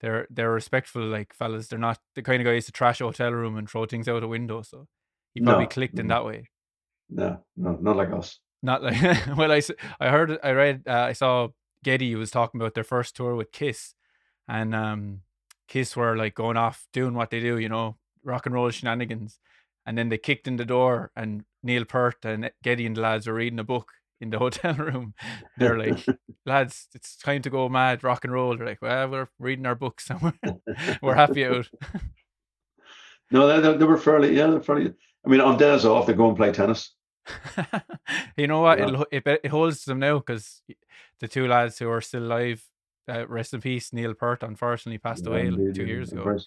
they're they're respectful like fellas. They're not the kind of guys to trash a hotel room and throw things out a window. So he probably No, clicked in mm-hmm. that way. No, no, not like us. Not like well, I, I heard I read uh, I saw Geddy was talking about their first tour with Kiss, and um Kiss were like going off doing what they do, you know, rock and roll shenanigans, and then they kicked in the door and Neil Peart and Geddy and the lads were reading a book in the hotel room. They're like, lads, it's time to go mad, rock and roll. They're like, well, we're reading our books and we're, we're happy out. No, they, they, they were fairly. Yeah, they're fairly. I mean, on days off, they go and play tennis. you know what? Yeah. It it holds them now because the two lads who are still alive, uh, rest in peace, Neil Peart, unfortunately passed Yeah, away indeed, two years ago.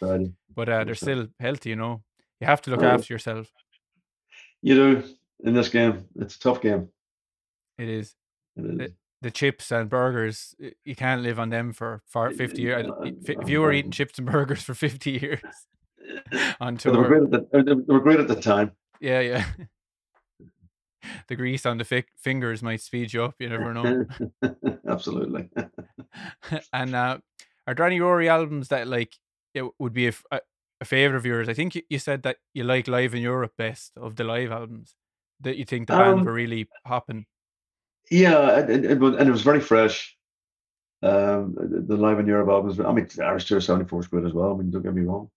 But uh, they're still healthy, you know. You have to look yeah. after yourself. You do in this game. It's a tough game. It is It is. The- the chips and burgers. You can't live on them for, for fifty years. If, you were eating chips and burgers for fifty years on But they were tour, great at the, they were great at the time. yeah, yeah. the grease on the fi- fingers might speed you up. You never know. Absolutely. and uh, are there any Rory albums that like it would be a a favorite of yours? I think you, you said that you like Live in Europe best of the live albums. That you think the band Um, were really hopping. Yeah, and, and, it was, and it was very fresh. Um, the Live in Europe albums. I mean, Irish Tour 74 is good as well. I mean, don't get me wrong.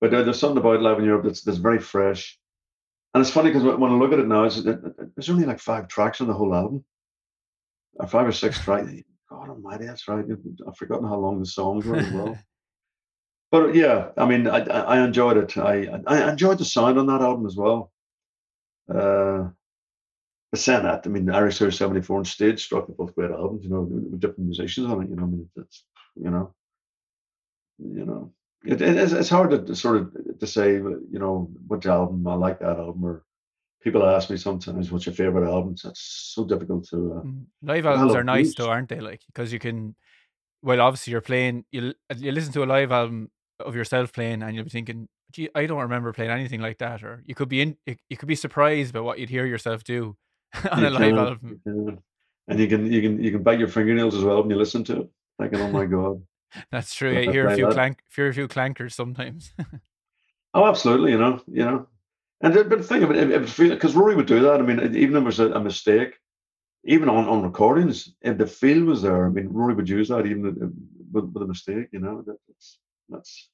But there, there's something about Live in Europe that's, that's very fresh. And it's funny because when I look at it now, it's, it, it- there's only like five tracks on the whole album, or five or six tracks. God almighty, that's right. I've forgotten how long the songs were as well. But yeah, I mean, I, I enjoyed it. I I enjoyed the sound on that album as well. Uh, but saying that, I mean, Irish Tour '74 and Stage Struck are both great albums. You know, with different musicians on it. You know, I mean, it's you know, you know, it, it- it's, it's hard to, sort of to say, you know, which album I like that album. Or people ask me sometimes, "What's your favorite album?" That's so difficult to. Uh, Mm, Live albums are nice though, aren't they? Like because you can, well, obviously you're playing. You you listen to a live album of yourself playing, and you'll be thinking, "Gee, I don't remember playing anything like that." Or you could be in, you, you could be surprised by what you'd hear yourself do on you a live can, album. you and you can you can you can bite your fingernails as well when you listen to it, thinking, "Oh my god." That's true. I hear a few that. clank, hear a few clankers sometimes. Oh, absolutely. You know, you know, and the, but the thing of it, because Rory would do that. I mean, even if it was a, a mistake, even on, on recordings, if the feel was there, I mean, Rory would use that even if- with, with a mistake. You know, that, that's that's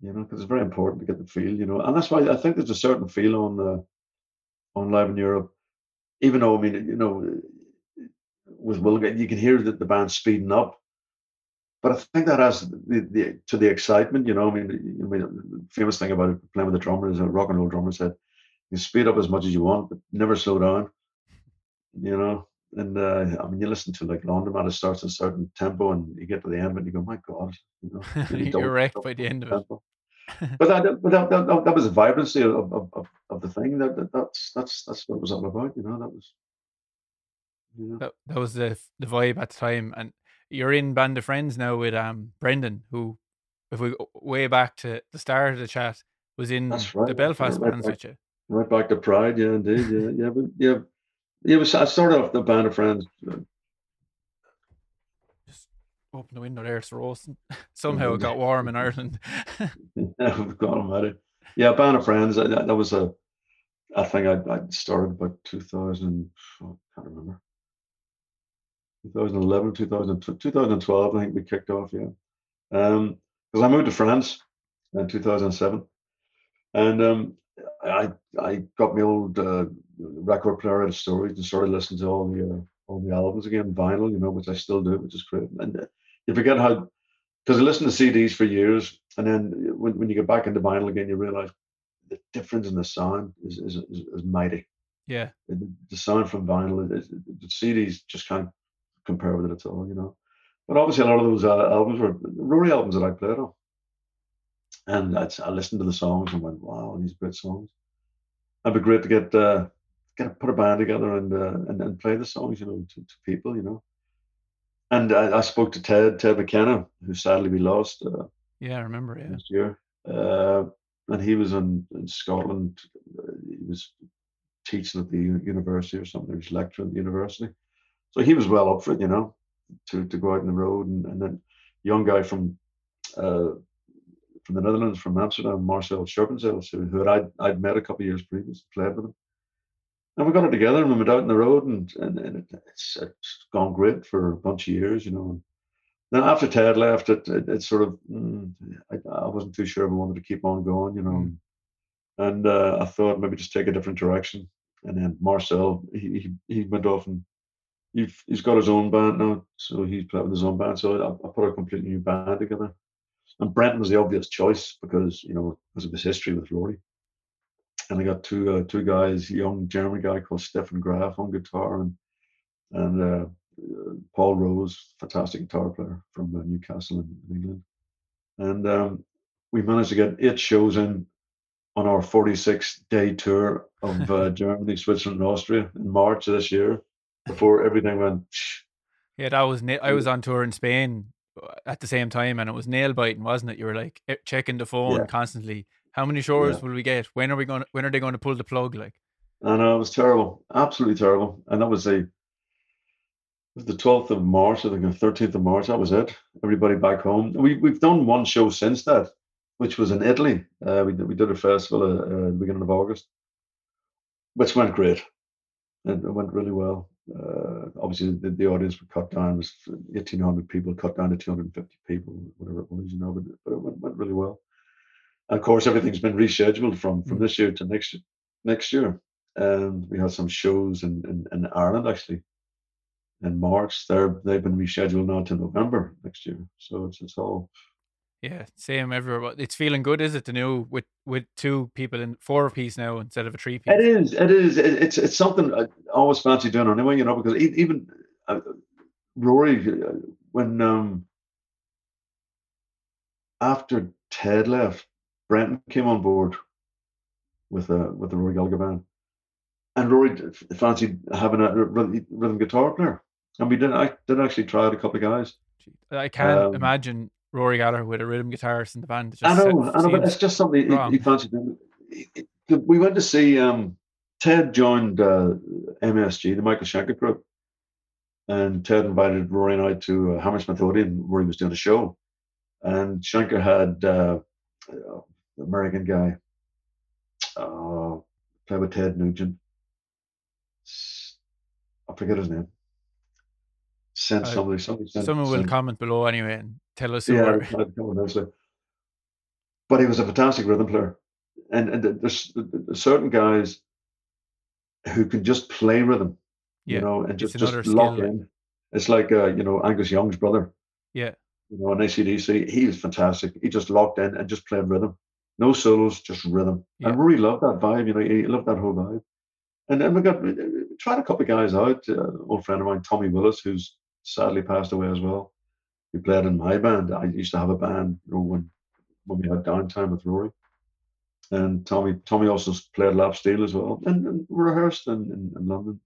you know, because it's very important to get the feel. You know, and that's why I think there's a certain feel on uh, on Live in Europe. Even though I mean, you know, with Wilgar, you can hear that the band speeding up. But I think that has the, the to the excitement, you know. I mean, I mean, the famous thing about playing with the drummer is a rock and roll drummer said, "You speed up as much as you want, but never slow down." You know, and uh, I mean, you listen to like Laundromat, it starts at a certain tempo, and you get to the end, and you go, "My God!" You know, nearly You're wrecked by the end of it. But that, but that, that, that, that was the vibrancy of, of, of, of the thing. That, that that's that's that's what it was all about. You know, that was. You know. that, that was the the vibe at the time and you're in band of friends now with um brendan who if we go way back to the start of the chat was in right, the belfast right bands back. with you Right back to Pride, yeah, indeed, yeah, yeah, but yeah, yeah. Was, I started off the band of friends. Just open the window there, it's roasting. Somehow it got warm in Ireland. yeah, at it. Yeah, band of friends. That, that was a, I think I, I started about 2000. I can't remember. 2011, 2000, 2012, I think we kicked off, yeah. Um, because I moved to France in 2007, and um, I I got my old uh, record player out of storage and started listening to all the uh, all the albums again, vinyl, you know, which I still do, which is great. And uh, you forget how because I listened to CDs for years, and then when, when you get back into vinyl again, you realize the difference in the sound is is, is, is mighty. Yeah, the, the sound from vinyl, is, the CDs just can't compare with it at all, you know. But obviously, a lot of those uh, albums were Rory albums that I played on. And I, I listened to the songs and went, wow, these great songs. It'd be great to get uh, get put a band together and uh, and, and play the songs, you know, to, to people, you know. And I, I, spoke to Ted Ted McKenna, who sadly we lost. Uh, yeah, I remember. Yeah, last year, uh, and he was in, in Scotland. He was teaching at the university or something. He was lecturing at the university, so he was well up for it, you know, to to go out on the road. And, and then young guy from uh, from the Netherlands, from Amsterdam, Marcel Scherpenzeel, who, who I'd, I'd met a couple of years previous, played with him. And we got it together and we went out on the road and, and, and it, it's, it's gone great for a bunch of years, you know. And then after Ted left, it, it, it sort of, mm, I, I, wasn't too sure if I wanted to keep on going, you know. Mm. And uh, I thought maybe just take a different direction. And then Marcel, he, he, he went off and he's got his own band now. So he's played with his own band. So I, I put a completely new band together. And Brendan was the obvious choice because you know because of his history with Rory. And I got two uh, two guys, young German guy called Stefan Graf on guitar, and and uh, Paul Rose, fantastic guitar player from uh, Newcastle in, in, England. And um, we managed to get eight shows in on our 46 day tour of uh, Germany, Switzerland, and Austria in March of this year before everything went. Yeah, that was I was on tour in Spain at the same time, and it was nail biting, wasn't it? You were like checking the phone yeah. constantly. How many shows yeah. will we get? When are we going? When are they going to pull the plug? Like, I know it was terrible, absolutely terrible, and that was a was the 12th of March, I think, the 13th of March. That was it. Everybody back home. We we've done one show since that, which was in Italy. Uh, we we did a festival uh, uh, the beginning of August, which went great. It, it went really well uh, obviously the, the, audience were cut down, it was 1,800 people, cut down to 250 people, whatever it was, you know, but, but it went, went really well. And of course, everything's been rescheduled from from mm. this year to next next year. And we had some shows in, in, in Ireland actually in March. They're they've been rescheduled now to November next year. So it's it's all yeah, same everywhere. But it's feeling good, is it? The new with with two people in four piece now instead of a three piece. It is. It is. It's it's something I always fancy doing anyway. You know, because even uh, Rory, uh, when um after Ted left, Brendan came on board with uh with the Rory Gallagher band, and Rory fancied having a rhythm guitar player, and we did. I did actually try it a couple of guys. I can't um, imagine Rory Gallagher with a rhythm guitarist in the band. I know, I know, but it's just something he, he fancied. We went to see um, Ted joined uh, MSG, the Michael Schenker group, and Ted invited Rory and I to uh, Hammersmith Odeon where he was doing a show, and Schenker had uh, uh, American guy, uh, played with Ted Nugent. I forget his name. Sent somebody, somebody sent, someone will sent, comment below anyway and tell us. Yeah, but he was a fantastic rhythm player, and and there's, there's certain guys who can just play rhythm, yeah, you know, and just just lock in. It's like uh, you know Angus Young's brother. Yeah. You know, in ACDC, he was fantastic. He just locked in and just played rhythm. No solos, just rhythm. Yeah. And really loved that vibe, you know, he loved that whole vibe. And then we got we tried a couple of guys out. Uh, old friend of mine, Tommy Willis, who's sadly passed away as well. He played in my band. I used to have a band you know, when when we had downtime with Rory. And Tommy Tommy also played lap steel as well, and, and rehearsed in, in, in London.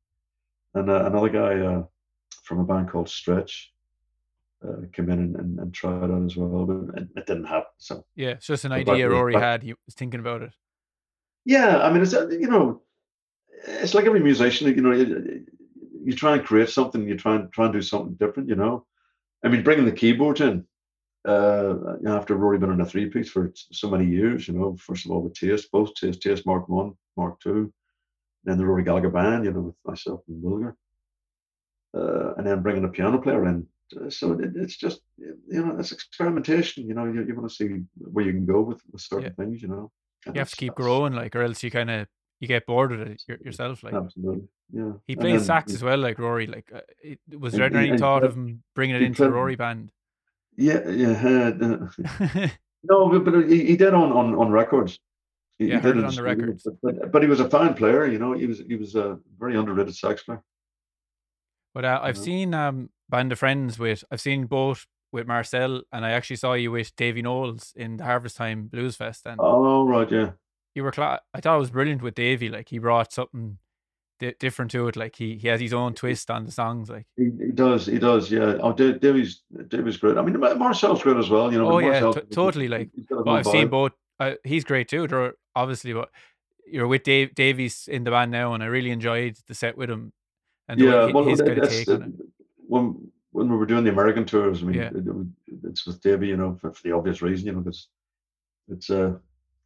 And uh, another guy uh, from a band called Stretch uh, came in and, and, and, tried out as well, but it, it, didn't happen. So yeah, it's just an idea Rory had. He was thinking about it. Yeah, I mean, it's uh, you know, it's like every musician. You know, you, try and create something. You try and try and do something different. You know, I mean, bringing the keyboard in. Uh, after Rory been on a three piece for so many years, you know, first of all with Taste, both Taste, Taste Mark One, Mark Two, then the Rory Gallagher band, you know, with myself and Wilgar, uh, and then bringing a piano player in. Uh, so it, it's just, you know, it's experimentation. You know, you, you want to see where you can go with, with certain yeah. things. You know, and you have to keep growing, like, or else you kind of you get bored with it yourself. Like, absolutely, yeah. He plays then, sax as well, like Rory. Like, uh, it, was there any thought of him bringing it into the Rory band? Yeah, yeah. Uh, no, but he, he did on on on records. He, yeah, he did it on the records. But, but, but, he was a fine player, you know. He was he was a very underrated sax player. But uh, I've seen um band of friends with I've seen both with Marcel and I actually saw you with Davy Knowles in the Harvest Time Blues Fest and oh right yeah you were cla- I thought it was brilliant with Davy like he brought something di- different to it like he he has his own twist on the songs like. He, he does he does yeah. Oh Davy's Davy's great. I mean Marcel's great as well you know oh yeah t- totally like but I've seen both uh, he's great too. They're obviously but you're with Dave Davies in the band now and I really enjoyed the set with him and yeah, he, well, his kind of take on it. when when we were doing the American tours, I mean, yeah. it, it, it's with Davey, you know, for, for, the obvious reason, you know, because it's uh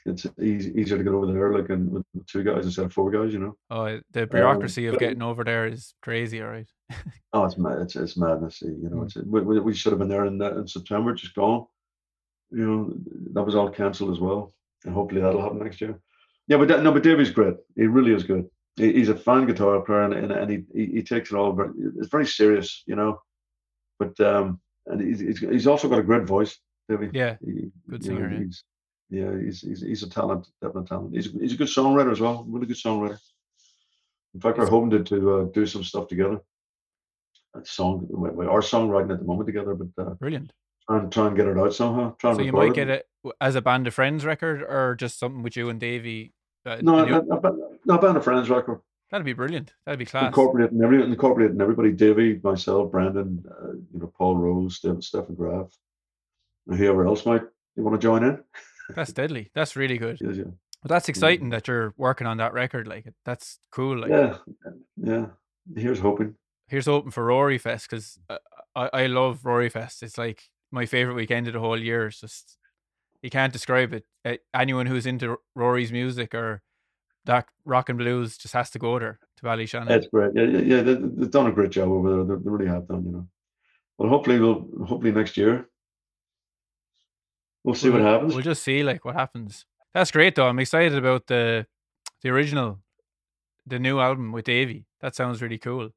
it's easy, easier to get over there, like, and with two guys instead of four guys, you know. Oh, the um, bureaucracy um, of getting over there is crazy, all right. oh, it's mad. It's, it's madness. You know, mm. it's, we, we should have been there in, uh, in September, just gone. You know, that was all cancelled as well, and hopefully that'll happen next year. Yeah, but no, but Davey's great. He really is good. He, he's a fine guitar player, and, and, and he, he, he takes it all. Very, it's very serious, you know. But um, and he's, he's also got a great voice, Davey. Yeah, he, good singer. Know, he's, yeah, he's, he's he's a talent, definite talent. He's he's a good songwriter as well, really good songwriter. In fact, we're hoping to, to uh, do some stuff together. A song, we are songwriting at the moment together, but uh, brilliant. Try and try and get it out somehow. Try so you might get it as a band of friends record, or just something with you and Davey. Uh, no, a, a band of friends record. That'd be brilliant. That'd be class. Incorporating every incorporating everybody. Davey, myself, Brendan, uh, you know, Paul Rose, Stephen Graf, and whoever else might you want to join in. That's deadly. That's really good. Yeah. That's exciting yeah. that you're working on that record. Like that's cool. Like yeah, yeah. Here's hoping. Here's hoping for Rory Fest because uh, I I love Rory Fest. It's like my favorite weekend of the whole year. It's just you can't describe it. Anyone who's into Rory's music or that rock and blues just has to go there to Valley Ballyshannon. That's great. Yeah, yeah, yeah. They, have done a great job over there. They, really have done. You know. Well, hopefully we'll hopefully next year we'll see we'll, what happens. We'll just see like what happens. That's great though. I'm excited about the the original, the new album with Davey. That sounds really cool.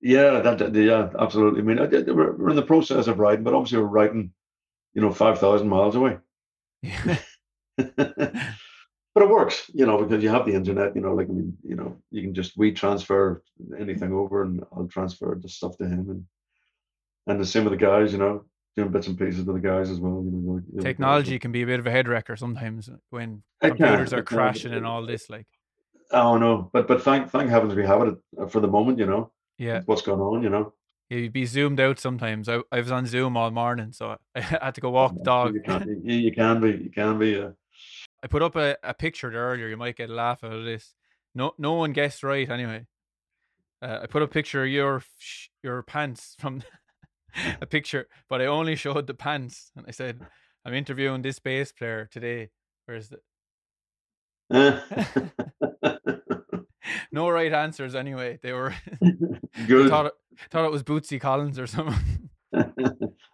Yeah, that, yeah, absolutely. I mean, we're, we're in the process of writing, but obviously we're writing, you know, five thousand miles away. Yeah. but it works, you know, because you have the internet. You know, like I mean, you know, you can just we transfer anything over, and I'll transfer the stuff to him, and and the same with the guys. You know, doing bits and pieces with the guys as well. You know, like, technology can be a bit of a head wrecker sometimes when it computers can, are crashing can. and all this. Like, oh no, but but thank thank heavens we have it uh, for the moment. You know, yeah, what's going on? You know. You'd be zoomed out sometimes. I, I was on Zoom all morning, so I had to go walk the dog. You can, you, you can be, you can be. Uh, I put up a, a picture there earlier. You might get a laugh out of this. No, no one guessed right anyway. Uh, I put a picture of your your pants from a picture, but I only showed the pants, and I said, "I'm interviewing this bass player today." Where's the? no right answers anyway. They were good. thought, it, thought it was Bootsy Collins or something.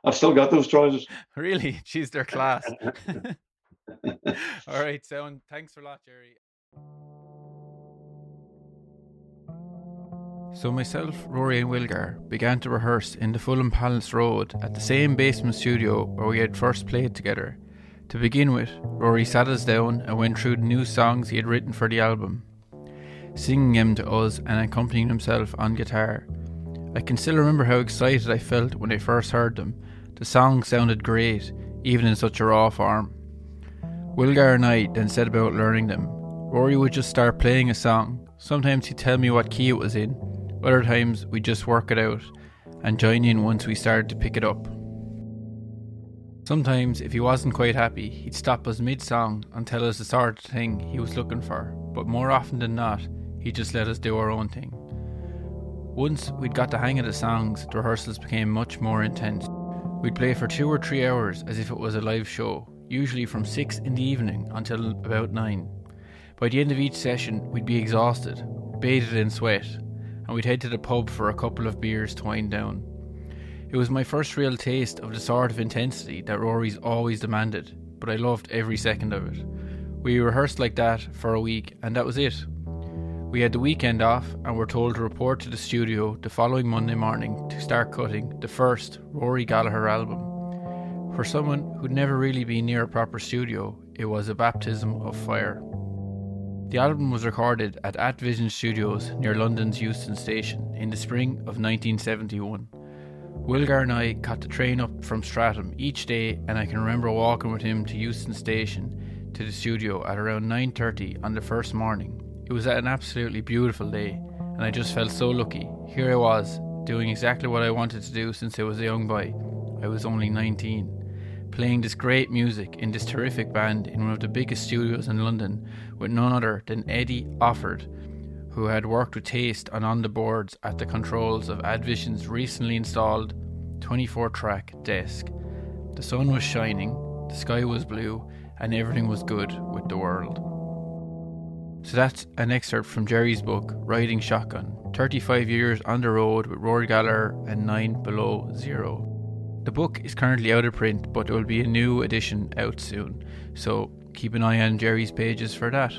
I've still got those trousers. Really? She's their class. All right, so thanks a lot, Gerry. So myself, Rory and Wilgar began to rehearse in the Fulham Palace Road at the same basement studio where we had first played together. To begin with, Rory sat us down and went through the new songs he had written for the album, singing them to us and accompanying himself on guitar. I can still remember how excited I felt when I first heard them. The songs sounded great, even in such a raw form. Wilgar and I then set about learning them. Rory would just start playing a song. Sometimes he'd tell me what key it was in, other times we'd just work it out and join in once we started to pick it up. Sometimes, if he wasn't quite happy, he'd stop us mid song and tell us the sort of thing he was looking for. but more often than not, he just let us do our own thing. Once we'd got the hang of the songs, the rehearsals became much more intense. We'd play for two or three hours as if it was a live show, usually from 6 in the evening until about 9. By the end of each session, we'd be exhausted, bathed in sweat, and we'd head to the pub for a couple of beers to wind down. It was my first real taste of the sort of intensity that Rory's always demanded, but I loved every second of it. We rehearsed like that for a week, and that was it. We had the weekend off and were told to report to the studio the following Monday morning to start cutting the first Rory Gallagher album. For someone who'd never really been near a proper studio, it was a baptism of fire. The album was recorded at Advision Studios near London's Euston Station in the spring of 1971. Wilgar and I caught the train up from Streatham each day and I can remember walking with him to Euston Station to the studio at around 9.30 on the first morning it was an absolutely beautiful day, and I just felt so lucky. Here I was, doing exactly what I wanted to do since I was a young boy. I was only 19, playing this great music in this terrific band in one of the biggest studios in London with none other than Eddie Offord, who had worked with Taste and on the boards at the controls of Advision's recently installed 24 track desk. The sun was shining, the sky was blue, and everything was good with the world. So that's an excerpt from Gerry's book, Riding Shotgun 35 Years on the Road with Rory Gallagher and 9 Below Zero. The book is currently out of print, but there will be a new edition out soon, so keep an eye on Gerry's pages for that.